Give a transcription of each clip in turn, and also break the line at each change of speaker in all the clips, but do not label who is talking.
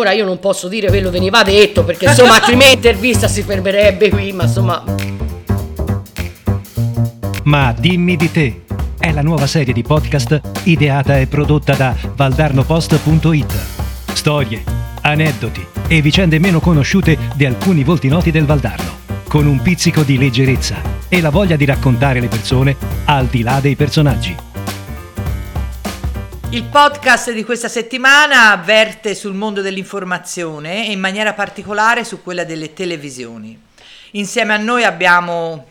Ora io non posso dire quello veniva detto perché insomma altrimenti intervista si fermerebbe qui, ma insomma...
Ma dimmi di te è la nuova serie di podcast ideata e prodotta da valdarnopost.it. Storie, aneddoti e vicende meno conosciute di alcuni volti noti del Valdarno, con un pizzico di leggerezza e la voglia di raccontare le persone al di là dei personaggi.
Il podcast di questa settimana verte sul mondo dell'informazione e in maniera particolare su quella delle televisioni. Insieme a noi abbiamo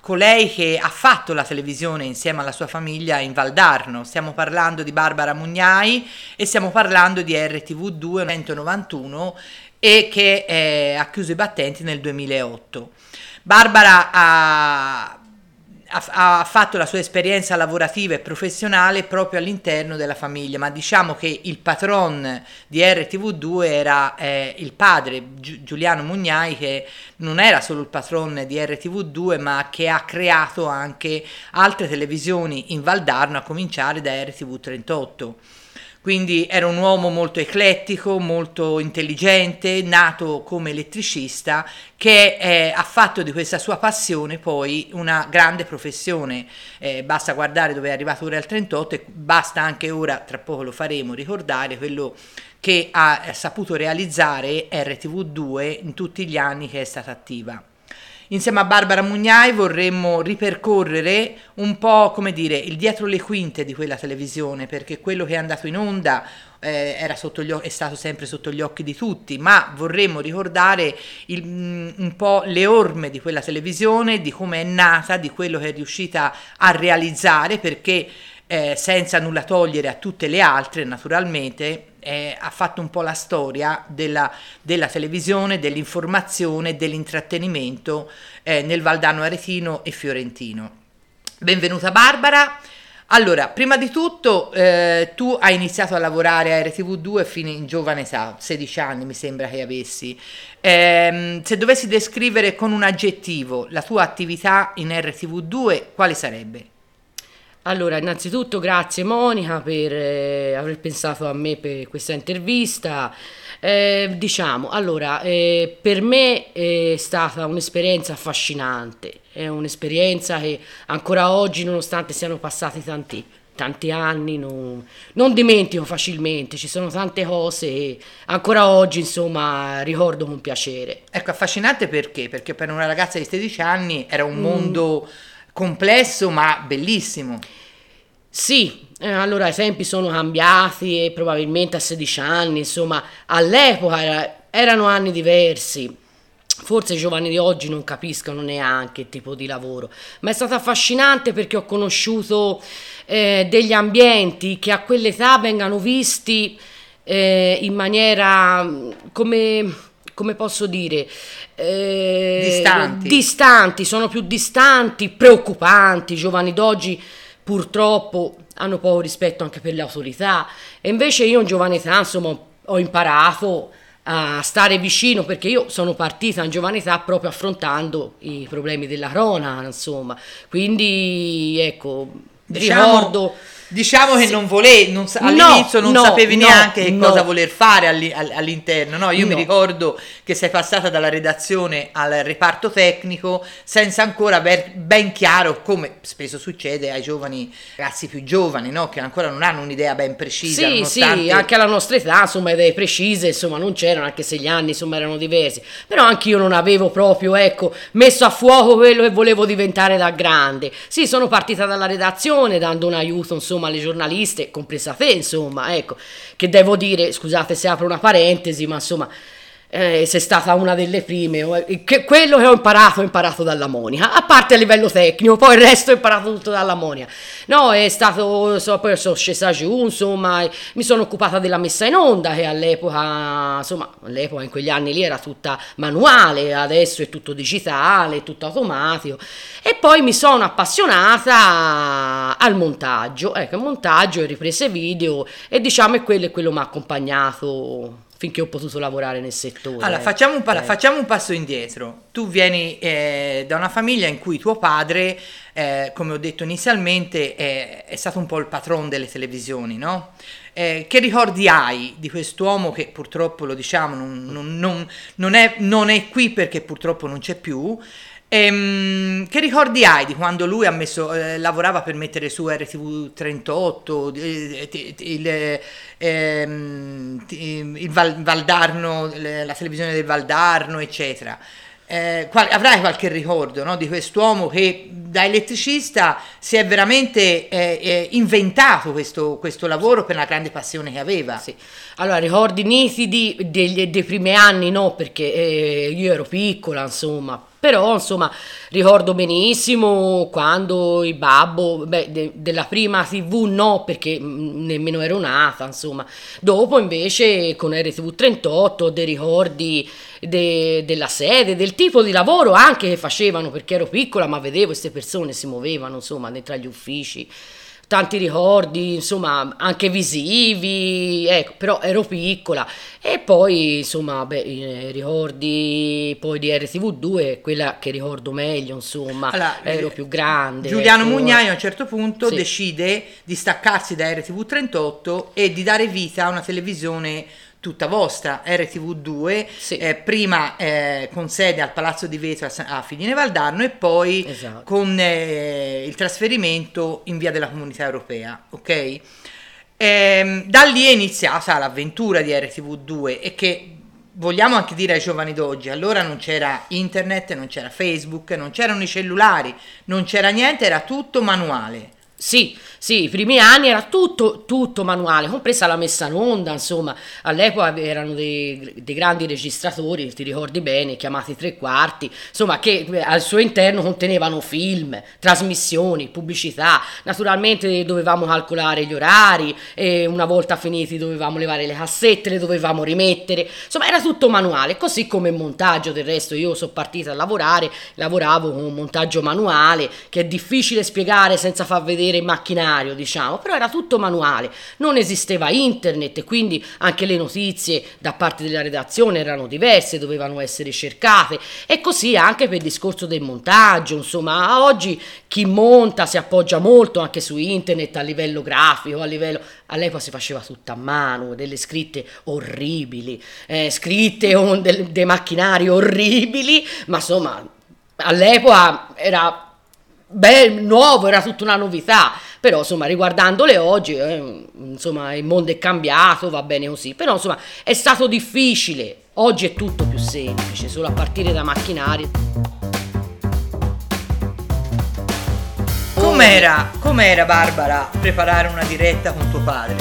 colei che ha fatto la televisione insieme alla sua famiglia in Valdarno. Stiamo parlando di Barbara Mugnai e stiamo parlando di RTV2 191 e che eh, ha chiuso i battenti nel 2008. Barbara ha ha, fatto la sua esperienza lavorativa e professionale proprio all'interno della famiglia, ma diciamo che il patron di RTV2 era eh, il padre Gi- Giuliano Mugnai, che non era solo il patron di RTV2, ma che ha creato anche altre televisioni in Valdarno, a cominciare da RTV38 quindi era un uomo molto eclettico, molto intelligente, nato come elettricista, che eh, ha fatto di questa sua passione poi una grande professione. Eh, basta guardare dove è arrivato ora al 38 e basta anche ora, tra poco lo faremo, ricordare quello che ha saputo realizzare RTV2 in tutti gli anni che è stata attiva. Insieme a Barbara Mugnai vorremmo ripercorrere un po', come dire, il dietro le quinte di quella televisione, perché quello che è andato in onda eh, occhi, è stato sempre sotto gli occhi di tutti, ma vorremmo ricordare il, mm, un po' le orme di quella televisione, di come è nata, di quello che è riuscita a realizzare, perché eh, senza nulla togliere a tutte le altre, naturalmente, eh, ha fatto un po' la storia della, della televisione, dell'informazione, dell'intrattenimento eh, nel Valdano Aretino e Fiorentino. Benvenuta Barbara. Allora, prima di tutto, eh, tu hai iniziato a lavorare a RTV2 fino in giovane età, 16 anni mi sembra che avessi. Eh, se dovessi descrivere con un aggettivo la tua attività in RTV2, quale sarebbe?
Allora, innanzitutto grazie Monica per eh, aver pensato a me per questa intervista. Eh, diciamo, allora, eh, per me è stata un'esperienza affascinante, è un'esperienza che ancora oggi, nonostante siano passati tanti, tanti anni, non, non dimentico facilmente, ci sono tante cose che ancora oggi, insomma, ricordo con piacere.
Ecco, affascinante perché? Perché per una ragazza di 16 anni era un mm. Complesso ma bellissimo.
Sì, eh, allora i tempi sono cambiati e probabilmente a 16 anni, insomma, all'epoca era, erano anni diversi. Forse i giovani di oggi non capiscono neanche il tipo di lavoro, ma è stato affascinante perché ho conosciuto eh, degli ambienti che a quell'età vengano visti eh, in maniera come come posso dire,
eh, distanti.
distanti, sono più distanti, preoccupanti, i giovani d'oggi purtroppo hanno poco rispetto anche per le autorità. E invece io in giovane età insomma ho imparato a stare vicino perché io sono partita in giovane età proprio affrontando i problemi della cronaca insomma. Quindi ecco diciamo, ricordo
Diciamo che sì. non volevi, non, all'inizio no, non no, sapevi no, neanche che cosa voler fare all'interno, no? Io mi ricordo che sei passata dalla redazione al reparto tecnico senza ancora aver ben chiaro, come spesso succede ai giovani ragazzi più giovani, no? Che ancora non hanno un'idea ben precisa.
Sì, nonostante... sì, anche alla nostra età, insomma, idee precise, insomma, non c'erano, anche se gli anni, insomma, erano diversi. Però anche io non avevo proprio, ecco, messo a fuoco quello che volevo diventare da grande. Sì, sono partita dalla redazione dando un aiuto, insomma, insomma, le giornaliste, compresa te, insomma, ecco, che devo dire, scusate se apro una parentesi, ma insomma, eh, sei stata una delle prime. Eh, che, quello che ho imparato, ho imparato dalla Monica, a parte a livello tecnico, poi il resto ho imparato tutto dalla Monica. No, è stato, so, poi sono scesa giù, insomma, mi sono occupata della messa in onda, che all'epoca, insomma, all'epoca in quegli anni lì era tutta manuale, adesso è tutto digitale, tutto automatico. E poi mi sono appassionata al montaggio, ecco, montaggio e riprese video, e diciamo quello è quello che mi ha accompagnato finché ho potuto lavorare nel settore.
Allora, facciamo un, pa-
Eh.
facciamo un passo indietro. Tu vieni eh, da una famiglia in cui tuo padre, eh, come ho detto inizialmente, è, stato un po' il patron delle televisioni, no? Eh, che ricordi hai di quest'uomo che purtroppo, lo diciamo, non- non- non è, non è qui perché purtroppo non c'è più? Ehm, che ricordi hai di quando lui ha messo, eh, lavorava per mettere su RTV 38, eh, ti- il, ehm, il Val- Valdarno, la televisione del Valdarno, eccetera? Eh, qual- avrai qualche ricordo no, di quest'uomo che da elettricista si è veramente eh, eh, inventato questo, questo lavoro per la grande passione che aveva?
Sì. Allora, ricordi nitidi degli- dei primi anni, no, perché eh, io ero piccola, insomma, però, insomma, ricordo benissimo quando il babbo, beh, de- della prima TV no, perché mm, nemmeno ero nata, insomma. Dopo, invece, con RTV 38, ho dei ricordi de- della sede, del tipo di lavoro anche che facevano, perché ero piccola, ma vedevo queste persone si muovevano, insomma, dentro agli uffici tanti ricordi, insomma, anche visivi, ecco, però ero piccola. E poi, insomma, beh, i ricordi poi di RTV2, quella che ricordo meglio, insomma,
Allora,
ero
eh,
più grande.
Giuliano
ecco.
Mugnai a un certo punto
Sì.
decide di staccarsi da RTV38 e di dare vita a una televisione tutta vostra, RTV2,
Sì.
eh, prima eh, con sede al Palazzo di Vetro a, Sa- a Figline Valdarno e poi
Esatto.
con eh, il trasferimento in via della Comunità Europea, ok? Ehm, da lì è iniziata l'avventura di RTV2 e che vogliamo anche dire ai giovani d'oggi, allora non c'era internet, non c'era Facebook, non c'erano i cellulari, non c'era niente, era tutto manuale.
Sì, sì, i primi anni era tutto, tutto manuale, compresa la messa in onda, insomma, all'epoca erano dei, dei grandi registratori, ti ricordi bene, chiamati tre quarti, insomma, che eh, al suo interno contenevano film, trasmissioni, pubblicità, naturalmente dovevamo calcolare gli orari, una volta finiti dovevamo levare le cassette, le dovevamo rimettere, insomma, era tutto manuale, così come il montaggio, del resto io sono partita a lavorare, lavoravo con un montaggio manuale, che è difficile spiegare senza far vedere il macchinario, diciamo, però era tutto manuale, non esisteva internet quindi anche le notizie da parte della redazione erano diverse, dovevano essere cercate e così anche per il discorso del montaggio, insomma, oggi chi monta si appoggia molto anche su internet a livello grafico, a livello all'epoca si faceva tutto a mano, delle scritte orribili, eh, scritte con dei macchinari orribili, ma insomma all'epoca era bel, nuovo, era tutta una novità, però insomma riguardandole oggi, eh, insomma il mondo è cambiato, va bene così, però insomma è stato difficile, oggi è tutto più semplice, solo a partire da macchinari.
Com'era, com'era Barbara preparare una diretta con tuo padre?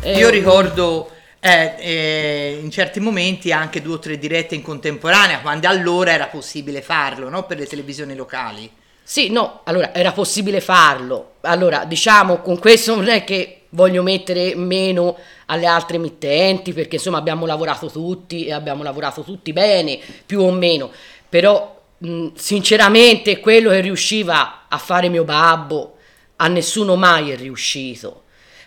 Eh,
Io ricordo eh, eh, in certi momenti anche due o tre dirette in contemporanea, quando allora era possibile farlo, no? Per le televisioni locali.
Sì, no, allora era possibile farlo. Allora, diciamo, con questo non è che voglio mettere meno alle altre emittenti, perché insomma abbiamo lavorato tutti e abbiamo lavorato tutti bene, più o meno. Però, mh, sinceramente, quello che riusciva a fare mio babbo, a nessuno mai è riuscito.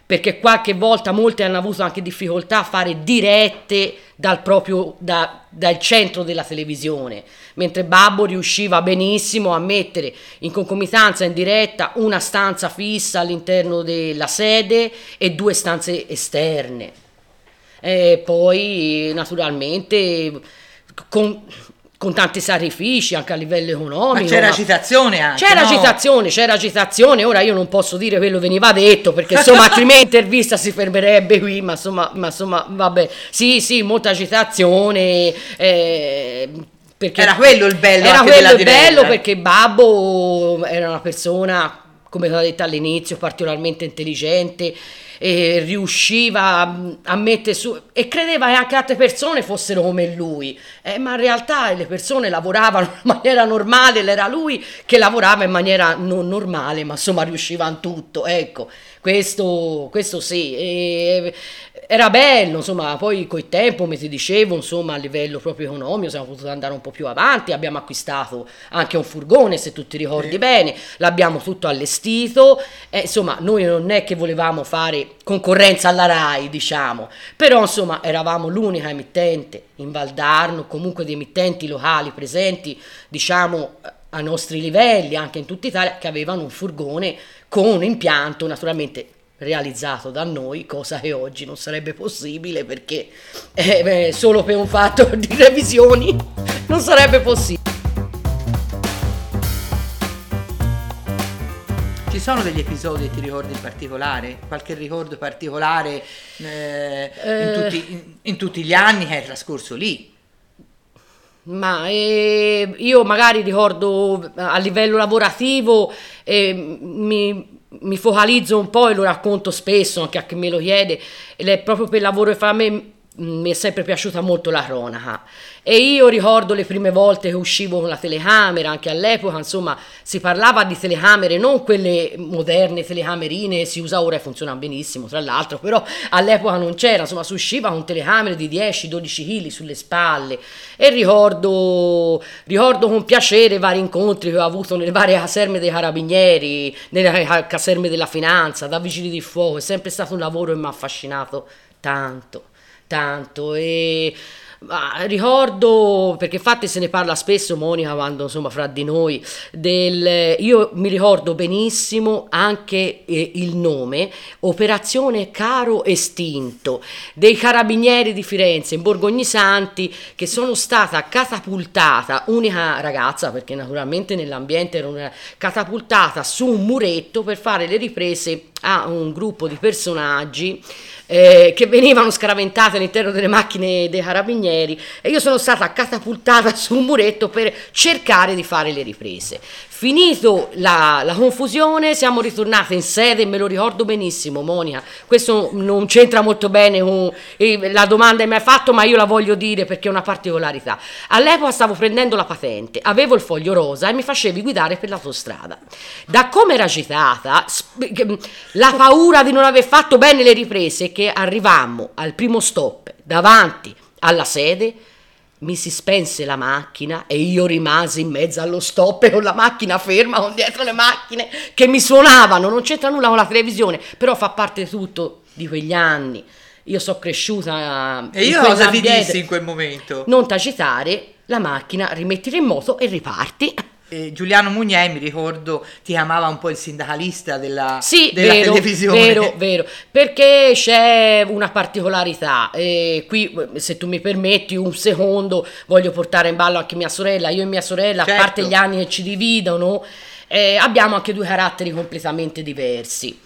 Perché qualche volta molti hanno avuto anche difficoltà a fare dirette dal proprio da- dal centro della televisione, mentre Babbo riusciva benissimo a mettere in concomitanza in diretta una stanza fissa all'interno della sede e due stanze esterne. E poi naturalmente con, con tanti sacrifici anche a livello economico.
Ma c'era
ma-
agitazione anche.
c'era
no?
agitazione, c'era agitazione, ora io non posso dire quello veniva detto perché insomma altrimenti l'intervista si fermerebbe qui, ma insomma, ma insomma vabbè, sì sì, molta agitazione. eh, perché
Era quello il bello
Era quello il bello
diretta.
perché Babbo era una persona, come ho detto all'inizio, particolarmente intelligente e riusciva a mettere su e credeva che anche altre persone fossero come lui eh, ma in realtà le persone lavoravano in maniera normale era lui che lavorava in maniera non normale ma insomma riusciva in tutto ecco questo, questo sì e, era bello, insomma, poi col tempo, come ti dicevo, insomma, a livello proprio economico siamo potuti andare un po' più avanti, abbiamo acquistato anche un furgone, se tu ti ricordi
Sì.
bene, l'abbiamo tutto allestito, e, insomma, noi non è che volevamo fare concorrenza alla RAI, diciamo, però insomma, eravamo l'unica emittente in Valdarno, comunque di emittenti locali presenti, diciamo, ai nostri livelli, anche in tutta Italia, che avevano un furgone con un impianto naturalmente realizzato da noi, cosa che oggi non sarebbe possibile perché eh, beh, solo per un fatto di revisioni non sarebbe possibile.
Ci sono degli episodi che ti ricordi in particolare? Qualche ricordo particolare eh, in,
Eh.
tutti, in- in tutti gli anni che è trascorso lì?
Ma eh, io magari ricordo a livello lavorativo, eh, mi, mi focalizzo un po' e lo racconto spesso anche a chi me lo chiede, ed è proprio per lavoro che fa a me. Mi è sempre piaciuta molto la cronaca e io ricordo le prime volte che uscivo con la telecamera, anche all'epoca, insomma, si parlava di telecamere, non quelle moderne telecamerine, si usa ora e funziona benissimo, tra l'altro, però all'epoca non c'era, insomma, si usciva con telecamere di 10-12 kg sulle spalle. E ricordo, ricordo con piacere vari incontri che ho avuto nelle varie caserme dei carabinieri, nelle ca- caserme della finanza, da vigili di fuoco, è sempre stato un lavoro che mi ha affascinato tanto, tanto e ma ricordo, perché infatti se ne parla spesso Monica quando insomma fra di noi, del, io mi ricordo benissimo anche eh, il nome, Operazione Caro Estinto, dei carabinieri di Firenze in Borgognisanti che sono stata catapultata, unica ragazza perché naturalmente nell'ambiente era una catapultata su un muretto per fare le riprese a un gruppo di personaggi eh, che venivano scaraventati all'interno delle macchine dei carabinieri e io sono stata catapultata su un muretto per cercare di fare le riprese. Finito la, la confusione, siamo ritornate in sede, me lo ricordo benissimo, Monica. Questo non c'entra molto bene con eh, la domanda che mi hai fatto, ma io la voglio dire perché è una particolarità. All'epoca stavo prendendo la patente, avevo il foglio rosa e mi facevi guidare per l'autostrada. Da come era agitata, la paura di non aver fatto bene le riprese, che arrivammo al primo stop davanti alla sede, mi si spense la macchina e io rimasi in mezzo allo stop con la macchina ferma, con dietro le macchine che mi suonavano, non c'entra nulla con la televisione, però fa parte tutto di quegli anni. Io sono cresciuta
E
in
io cosa ti dissi in quel momento?
Non t'agitare, la macchina, rimettila in moto e riparti.
Eh, Giuliano Mugnei, mi ricordo, ti chiamava un po' il sindacalista della,
Sì,
della
vero,
televisione.
vero, vero, perché c'è una particolarità. E qui, se tu mi permetti, un secondo, voglio portare in ballo anche mia sorella. Io e mia sorella,
Certo.
a parte gli anni che ci dividono, eh, abbiamo anche due caratteri completamente diversi.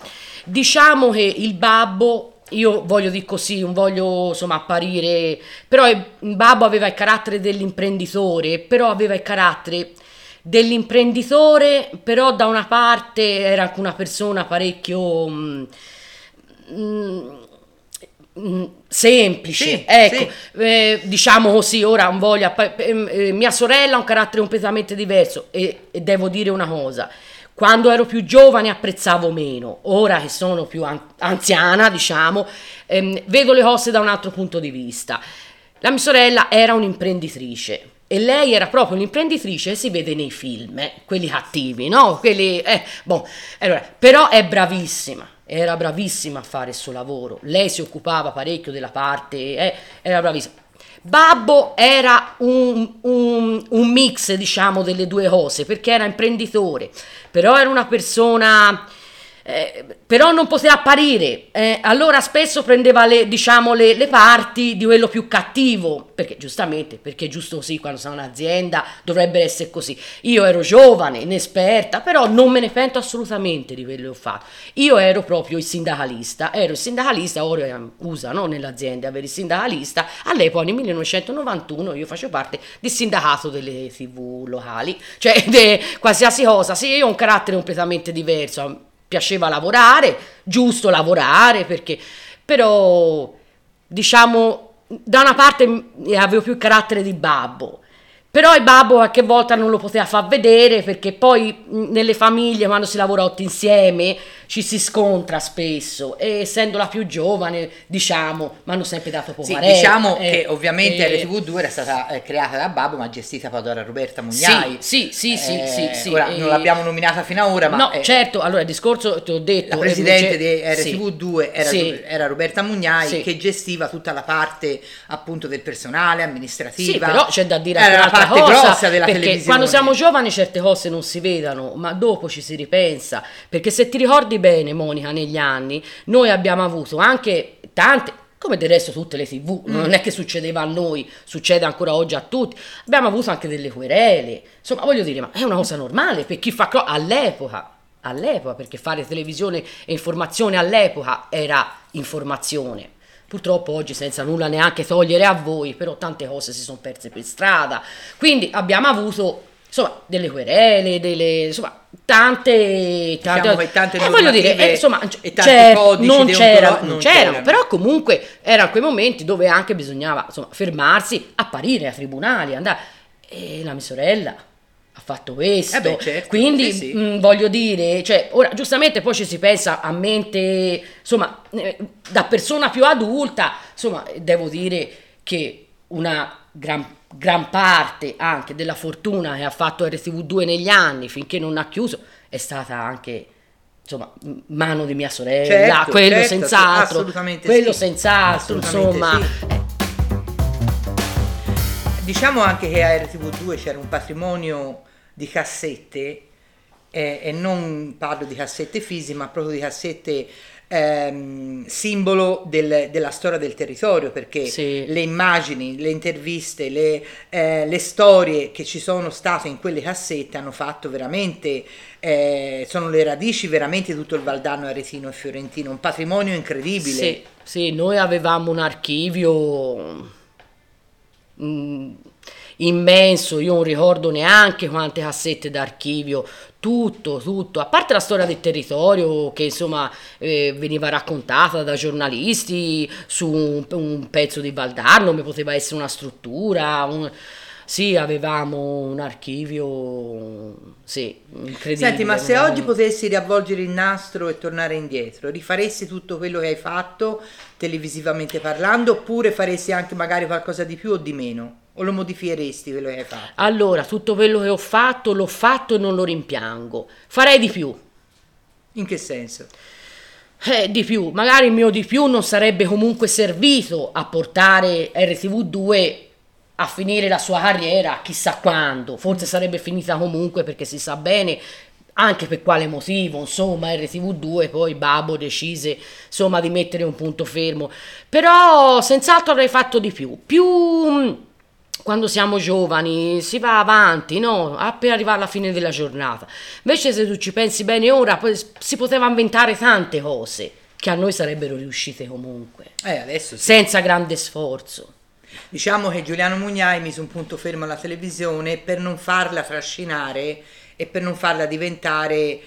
Diciamo che il babbo io voglio dire così, non voglio insomma apparire, però il babbo aveva il carattere dell'imprenditore, però aveva il carattere dell'imprenditore, però da una parte era anche una persona parecchio mm, mm, mm, semplice,
Sì,
ecco,
sì.
eh, diciamo così, ora non voglio, ehm, eh, mia sorella ha un carattere completamente diverso e, e devo dire una cosa, quando ero più giovane apprezzavo meno, ora che sono più an- anziana, diciamo, ehm, vedo le cose da un altro punto di vista. La mia sorella era un'imprenditrice e lei era proprio un'imprenditrice si vede nei film, eh, quelli cattivi, no? Quelli, eh, boh. Allora, però è bravissima, era bravissima a fare il suo lavoro. Lei si occupava parecchio della parte, eh, era bravissima. Babbo era un, un- un mix, diciamo, delle due cose, perché era imprenditore, però era una persona... eh, però non poteva apparire, eh, allora spesso prendeva le, diciamo, le, le parti di quello più cattivo, perché giustamente, perché è giusto così, quando sei un'azienda dovrebbe essere così. Io ero giovane, inesperta, però non me ne pento assolutamente di quello che ho fatto. Io ero proprio il sindacalista, ero il sindacalista, ora eh, usa no, nell'azienda avere il sindacalista, all'epoca nel 1991 io facevo parte del sindacato delle tv locali, cioè de- qualsiasi cosa, sì, io ho un carattere completamente diverso, piaceva lavorare, giusto lavorare, perché però diciamo da una parte avevo più carattere di babbo, Però il babbo qualche volta non lo poteva far vedere perché poi nelle famiglie quando si lavora tutti insieme ci si scontra spesso e essendo la più giovane diciamo mi hanno sempre dato poco
Sì, diciamo
eh,
che ovviamente
eh,
RTV2 era stata eh, creata da Babbo ma gestita poi da Roberta Mugnai.
Sì, sì, sì,
Eh,
sì, sì,
ora
eh,
non l'abbiamo nominata fino ad ora, ma
no,
eh,
certo, allora il discorso ti ho detto
la presidente
invece-
di RTV2 era,
Sì.
era Roberta Mugnai
Sì.
che gestiva tutta la parte appunto del personale, amministrativa.
Sì, però c'è da dire anche un'altra
parte
cosa,
grossa della
perché quando siamo giovani certe cose non si vedono, ma dopo ci si ripensa, perché se ti ricordi bene Monica negli anni, noi abbiamo avuto anche tante come del resto tutte le tv,
Mm.
non è che succedeva a noi, succede ancora oggi a tutti, abbiamo avuto anche delle querele, insomma voglio dire, ma è una cosa normale per chi fa cro- all'epoca, all'epoca, perché fare televisione e informazione all'epoca era informazione. Purtroppo oggi senza nulla neanche togliere a voi, però tante cose si sono perse per strada. Quindi abbiamo avuto insomma delle querele, delle insomma tante tante
Diciamo tante
eh, voglio dire, eh, insomma,
e tanti
certo,
codici
non, c'erano,
non
non c'erano,
c'erano.
però comunque erano quei momenti dove anche bisognava insomma fermarsi, apparire ai tribunali, andare e la mia sorella ha fatto questo,
Eh beh, certo,
quindi
sì, sì.
mh, voglio dire, cioè, ora giustamente poi ci si pensa a mente, insomma, eh, da persona più adulta, insomma, devo dire che una gran, gran parte anche della fortuna che ha fatto RTV2 negli anni, finché non ha chiuso, è stata anche insomma, mano di mia sorella,
Certo,
quello
certo,
senz'altro,
assolutamente
quello
sì,
senz'altro, insomma,
sì. Diciamo anche che a RTV2 c'era un patrimonio di cassette eh, e non parlo di cassette fisiche ma proprio di cassette ehm, simbolo del- della storia del territorio perché
Sì.
le immagini, le interviste, le, eh, le storie che ci sono state in quelle cassette hanno fatto veramente, eh, sono le radici veramente di tutto il Valdarno, Aretino e Fiorentino, un patrimonio incredibile.
Sì, sì, noi avevamo un archivio mm, immenso, io non ricordo neanche quante cassette d'archivio, tutto, tutto, a parte la storia del territorio che insomma eh, veniva raccontata da giornalisti su un, un pezzo di Valdarno, poteva essere una struttura, un- sì, avevamo un archivio, sì, incredibile.
Senti, ma se oggi potessi riavvolgere il nastro e tornare indietro, rifaresti tutto quello che hai fatto televisivamente parlando oppure faresti anche magari qualcosa di più o di meno? O lo modificheresti quello che hai fatto?
Allora, tutto quello che ho fatto, l'ho fatto e non lo rimpiango. Farei di più.
In che senso?
Eh, di più. Magari il mio di più non sarebbe comunque servito a portare RTV2 a finire la sua carriera chissà quando. Forse sarebbe finita comunque perché si sa bene anche per quale motivo, insomma, RTV2 poi Babbo decise insomma di mettere un punto fermo. Però senz'altro avrei fatto di più. Più mh, quando siamo giovani si va avanti, no? Appena arrivare alla fine della giornata. Invece se tu ci pensi bene ora, si poteva inventare tante cose che a noi sarebbero riuscite comunque,
Eh, adesso sì.
senza grande sforzo.
Diciamo che Giuliano Mugnai mise un punto fermo alla televisione per non farla trascinare e per non farla diventare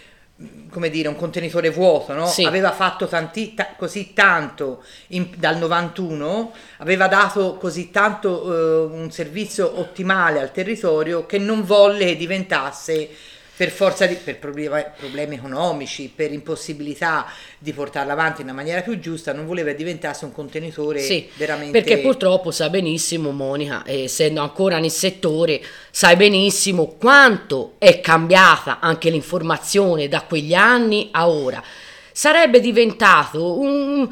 come dire un contenitore vuoto no?
Sì.
aveva fatto tanti, ta- così tanto in- dal 91 aveva dato così tanto eh, un servizio ottimale al territorio che non volle che diventasse per forza di per problemi, problemi economici per impossibilità di portarla avanti in una maniera più giusta non voleva diventasse un contenitore
Sì,
veramente
perché purtroppo sa benissimo Monica, essendo ancora nel settore, sai benissimo quanto è cambiata anche l'informazione da quegli anni a ora. Sarebbe diventato un,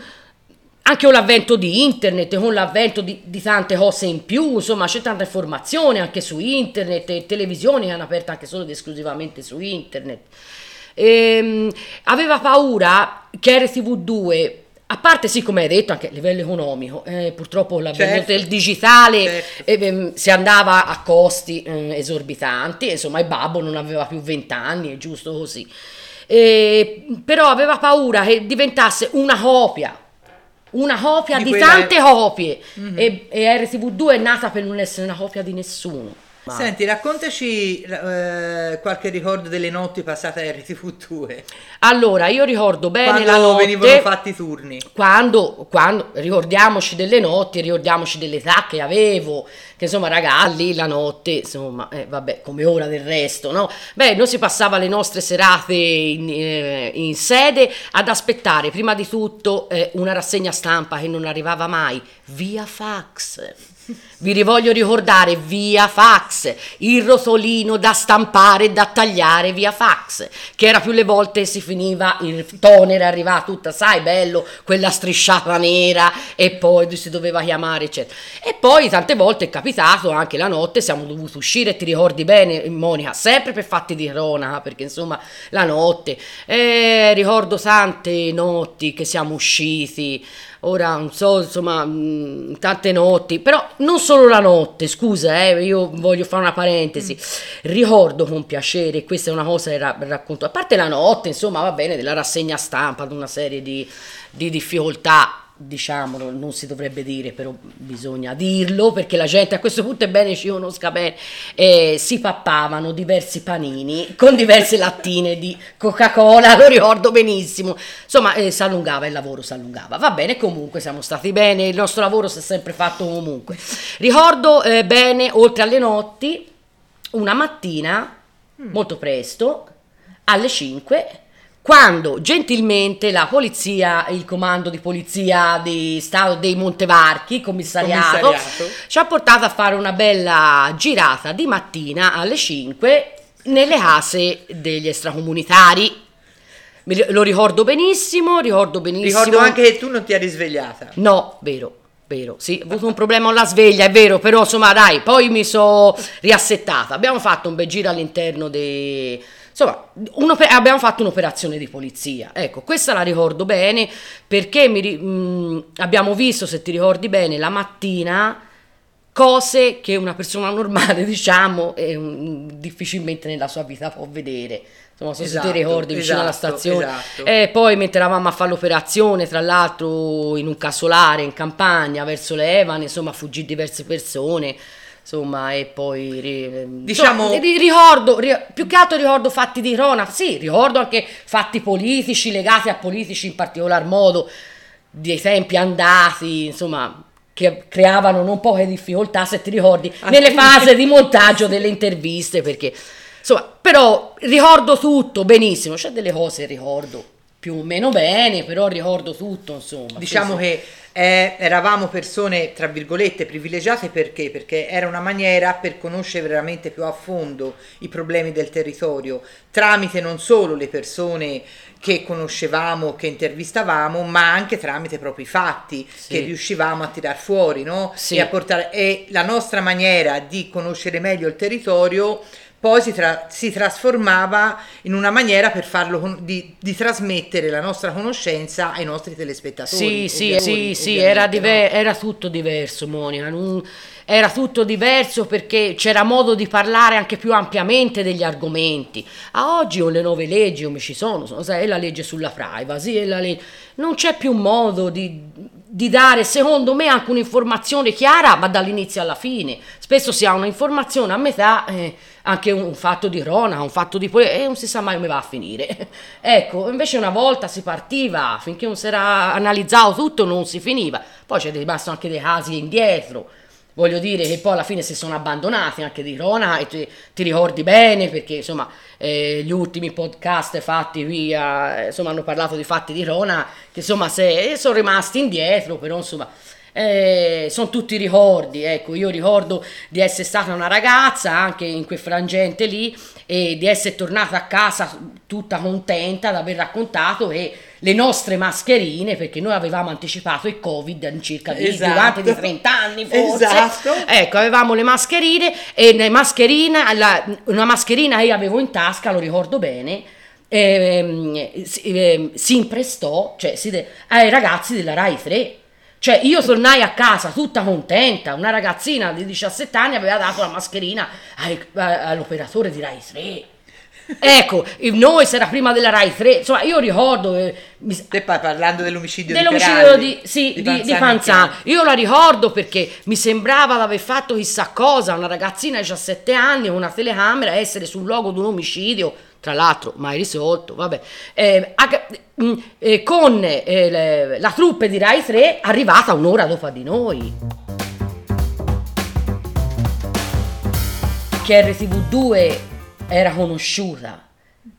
anche con l'avvento di internet, con l'avvento di, di tante cose in più, insomma c'è tanta informazione anche su internet, e televisioni che hanno aperto anche solo ed esclusivamente su internet. Ehm, aveva paura che RTV2, a parte sì come hai detto anche a livello economico, eh, purtroppo l'avvenuto
Certo.
del digitale
Certo.
eh, ehm, si andava a costi eh, esorbitanti, insomma il babbo non aveva più 20 anni, è giusto così. Eh, però aveva paura che diventasse una copia, una copia
Di
di, tante copie e, e RTV2 è nata per non essere una copia di nessuno.
Senti, raccontaci eh, qualche ricordo delle notti passate a RTV2.
Allora, io ricordo bene
Quando
la notte.
venivano fatti i turni.
Quando, quando ricordiamoci delle notti, ricordiamoci dell'età che avevo, che insomma, ragazzi, lì la notte, insomma, eh, vabbè, come ora del resto, no? Beh, noi si passava le nostre serate in, eh, in sede ad aspettare prima di tutto eh, una rassegna stampa che non arrivava mai via fax. Vi voglio ricordare via fax, il rotolino da stampare e da tagliare via fax, che era più le volte si finiva, il toner arrivava tutta, sai, bello, quella strisciata nera e poi si doveva chiamare, eccetera. E poi tante volte è capitato, anche la notte, siamo dovuti uscire, ti ricordi bene, Monica, sempre per fatti di cronaca, perché insomma la notte, eh, ricordo tante notti che siamo usciti, ora non so, insomma, mh, tante notti, però non solo la notte, scusa, eh, io voglio fare una parentesi, ricordo con piacere, questa è una cosa che ra- racconto, a parte la notte, insomma, va bene, della rassegna stampa, di una serie di, di difficoltà, diciamolo, non si dovrebbe dire, però bisogna dirlo, perché la gente a questo punto è bene ci conosca bene, eh, si pappavano diversi panini con diverse lattine di Coca-Cola, lo ricordo benissimo, insomma eh, si allungava il lavoro, si allungava, va bene, comunque siamo stati bene, il nostro lavoro si è sempre fatto comunque. Ricordo eh, bene, oltre alle notti, una mattina, molto presto, alle 5, quando gentilmente la polizia, il comando di polizia di Stato dei Montevarchi, commissariato,
Commissariato.
ci ha portato a fare una bella girata di mattina alle 5 nelle case degli extracomunitari. Mi ri- Lo ricordo benissimo, ricordo benissimo.
Ricordo anche che tu non ti eri svegliata.
No, vero, vero, sì, ho avuto un problema con la sveglia, è vero, però insomma dai, poi mi sono riassettata. Abbiamo fatto un bel giro all'interno dei... Insomma, abbiamo fatto un'operazione di polizia. Ecco, questa la ricordo bene perché mi mh, abbiamo visto, se ti ricordi bene, la mattina cose che una persona normale, diciamo, eh, mm, difficilmente nella sua vita può vedere. Insomma, se
Esatto,
ti ricordi vicino alla
esatto,
stazione.
esatto.
E poi mentre eravamo a fare l'operazione, tra l'altro in un casolare in campagna verso le Evane, insomma, fuggì diverse persone. Insomma, e poi ri-
Diciamo-
ri- ricordo, ri- più che altro ricordo fatti di cronaca, sì, ricordo anche fatti politici legati a politici in particolar modo dei tempi andati, insomma, che creavano non poche difficoltà, se ti ricordi, nelle fasi di montaggio delle interviste, perché insomma, però ricordo tutto benissimo, c'è delle cose che ricordo più o meno bene, però ricordo tutto, insomma.
Diciamo che eh, eravamo persone, tra virgolette, privilegiate perché? Perché era una maniera per conoscere veramente più a fondo i problemi del territorio, tramite non solo le persone che conoscevamo, che intervistavamo, ma anche tramite proprio i fatti
Sì.
che riuscivamo a tirar fuori, no?
Sì.
E a portare e la nostra maniera di conoscere meglio il territorio poi si, tra- si trasformava in una maniera per farlo con- di, di trasmettere la nostra conoscenza ai nostri telespettatori.
Sì, sì, sì, sì, era,
no?
diver- era tutto diverso, Monica. non- Era tutto diverso perché c'era modo di parlare anche più ampiamente degli argomenti. A oggi con le nuove leggi come ci sono, sono sai, è la legge sulla privacy, è la legge- non c'è più modo di, di dare, secondo me, anche un'informazione chiara, ma dall'inizio alla fine. Spesso si ha un'informazione a metà, eh, anche un, fatto di cronaca, un fatto di poi e non si sa mai come va a finire. ecco, invece una volta si partiva, finché non si era analizzato tutto non si finiva. Poi c'è rimasto anche dei casi indietro. Voglio dire che poi alla fine si sono abbandonati anche di cronaca e ti, ti ricordi bene perché insomma eh, gli ultimi podcast fatti qui a- eh, insomma hanno parlato di fatti di cronaca che insomma se, sono rimasti indietro però insomma eh, sono tutti ricordi ecco io ricordo di essere stata una ragazza anche in quel frangente lì e di essere tornata a casa tutta contenta di aver raccontato che le nostre mascherine perché noi avevamo anticipato il covid in circa di,
Esatto.
durante di 30 anni forse
Esatto.
Ecco, avevamo le mascherine e le mascherina, la- una mascherina che io avevo in tasca, lo ricordo bene, ehm, si, ehm, si imprestò cioè, si de- ai ragazzi della Rai 3. Cioè, io tornai a casa tutta contenta, una ragazzina di 17 anni aveva dato la mascherina ai- a- all'operatore di Rai 3. Ecco, noi se era prima della Rai 3, insomma io ricordo... Eh, mi,
Te poi parlando dell'omicidio,
dell'omicidio
di,
di, sì, di, di, di Panzani. Io la ricordo perché mi sembrava di aver fatto chissà cosa, una ragazzina di 17 anni con una telecamera, essere sul luogo di un omicidio, tra l'altro mai risolto, vabbè, eh, mm, eh, con eh, le, la truppe di Rai 3 arrivata un'ora dopo di noi. Che RTV2 era conosciuta,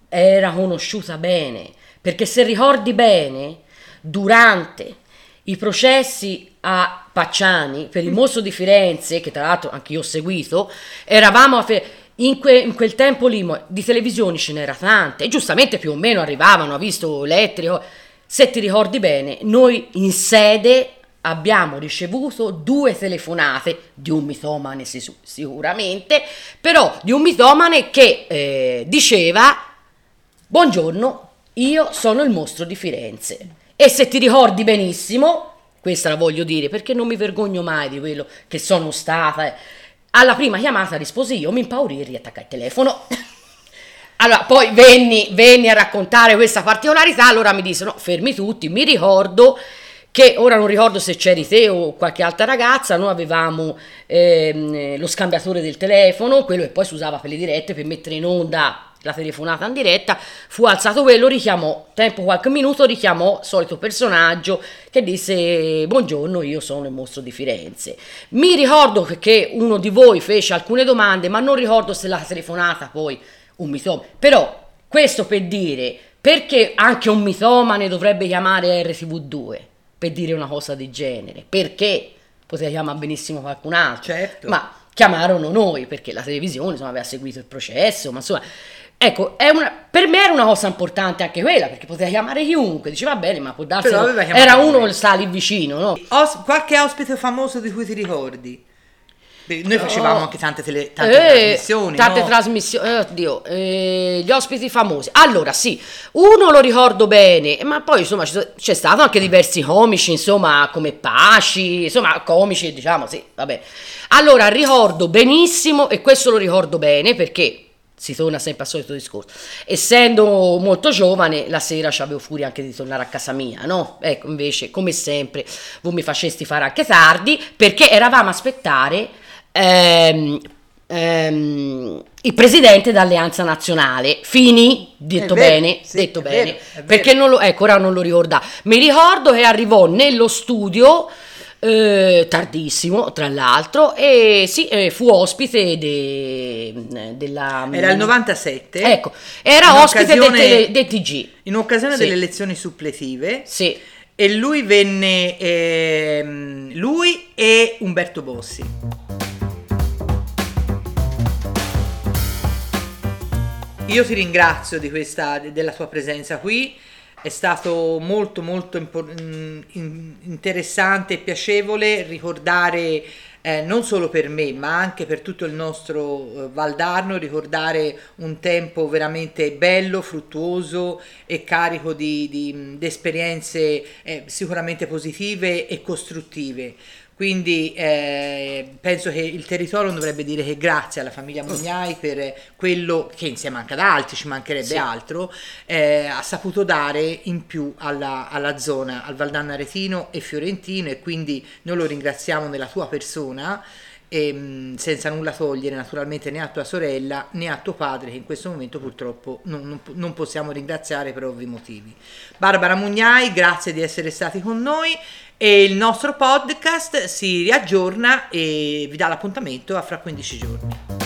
era conosciuta bene, perché se ricordi bene, durante i processi a Pacciani per il mostro di Firenze, che tra l'altro anche io ho seguito, eravamo a... Fe- in, que- in, quel tempo lì di televisioni ce n'era tante e giustamente più o meno arrivavano, ha visto elettrico. Se ti ricordi bene, noi in sede abbiamo ricevuto due telefonate di un mitomane sicuramente, però di un mitomane che eh, diceva buongiorno, io sono il mostro di Firenze. E se ti ricordi benissimo, questa la voglio dire perché non mi vergogno mai di quello che sono stata. Eh, alla prima chiamata risposi io, mi impaurii e riattaccai il telefono. Allora, poi venni, venni, a raccontare questa particolarità, allora mi dissero, no, fermi tutti, mi ricordo che ora non ricordo se c'eri te o qualche altra ragazza, noi avevamo ehm, lo scambiatore del telefono, quello che poi si usava per le dirette per mettere in onda la telefonata in diretta, fu alzato quello, richiamò, tempo qualche minuto, richiamò solito personaggio che disse buongiorno, io sono il mostro di Firenze. Mi ricordo che uno di voi fece alcune domande, ma non ricordo se la telefonata poi un mitomane, però questo per dire perché anche un mitomane dovrebbe chiamare RTV2 per dire una cosa del genere, perché poteva chiamare benissimo qualcun altro,
certo.
ma chiamarono noi perché la televisione insomma, aveva seguito il processo, ma insomma Ecco, una, per me era una cosa importante anche quella, perché poteva chiamare chiunque, diceva bene, ma può darsi era uno che sta lì vicino, no?
Os- qualche ospite famoso di cui ti ricordi? Noi facevamo oh, anche tante, tele, tante
eh,
trasmissioni.
Tante
no?
trasmissioni, eh, oddio, eh, gli ospiti famosi. Allora, sì, uno lo ricordo bene, ma poi insomma c'è stato anche diversi comici, insomma, come Paci, insomma, comici, diciamo, sì, vabbè. Allora, ricordo benissimo, e questo lo ricordo bene perché si torna sempre al solito discorso. Essendo molto giovane, la sera avevo furia anche di tornare a casa mia, no? Ecco, invece, come sempre, voi mi facesti fare anche tardi, perché eravamo a aspettare ehm, ehm, il presidente d'Alleanza Nazionale, Fini, detto
vero,
bene,
sì,
detto bene,
vero,
perché non lo, ecco, ora non lo ricorda. Mi ricordo che arrivò nello studio eh, tardissimo tra l'altro e sì, eh, fu ospite de, della...
Era il 97.
Ecco, era ospite del, del, TG.
In occasione sì. delle elezioni suppletive.
Sì.
E lui venne, eh, lui e Umberto Bossi. Io ti ringrazio di questa, della tua presenza qui è stato molto molto mm, interessante e piacevole ricordare eh, non solo per me ma anche per tutto il nostro eh, Valdarno ricordare un tempo veramente bello, fruttuoso e carico di, di, di esperienze eh, sicuramente positive e costruttive quindi eh, penso che il territorio dovrebbe dire che grazie alla famiglia Mugnai per quello che insieme anche ad altri, ci mancherebbe sì. altro, eh, ha saputo dare in più alla, alla zona, al Valdanna Aretino e Fiorentino e quindi noi lo ringraziamo nella tua persona. E, ehm, senza nulla togliere naturalmente né a tua sorella né a tuo padre che in questo momento purtroppo non, non, non possiamo ringraziare per ovvi motivi. Barbara Mugnai, grazie di essere stati con noi e il nostro podcast si riaggiorna e vi dà l'appuntamento a fra 15 giorni.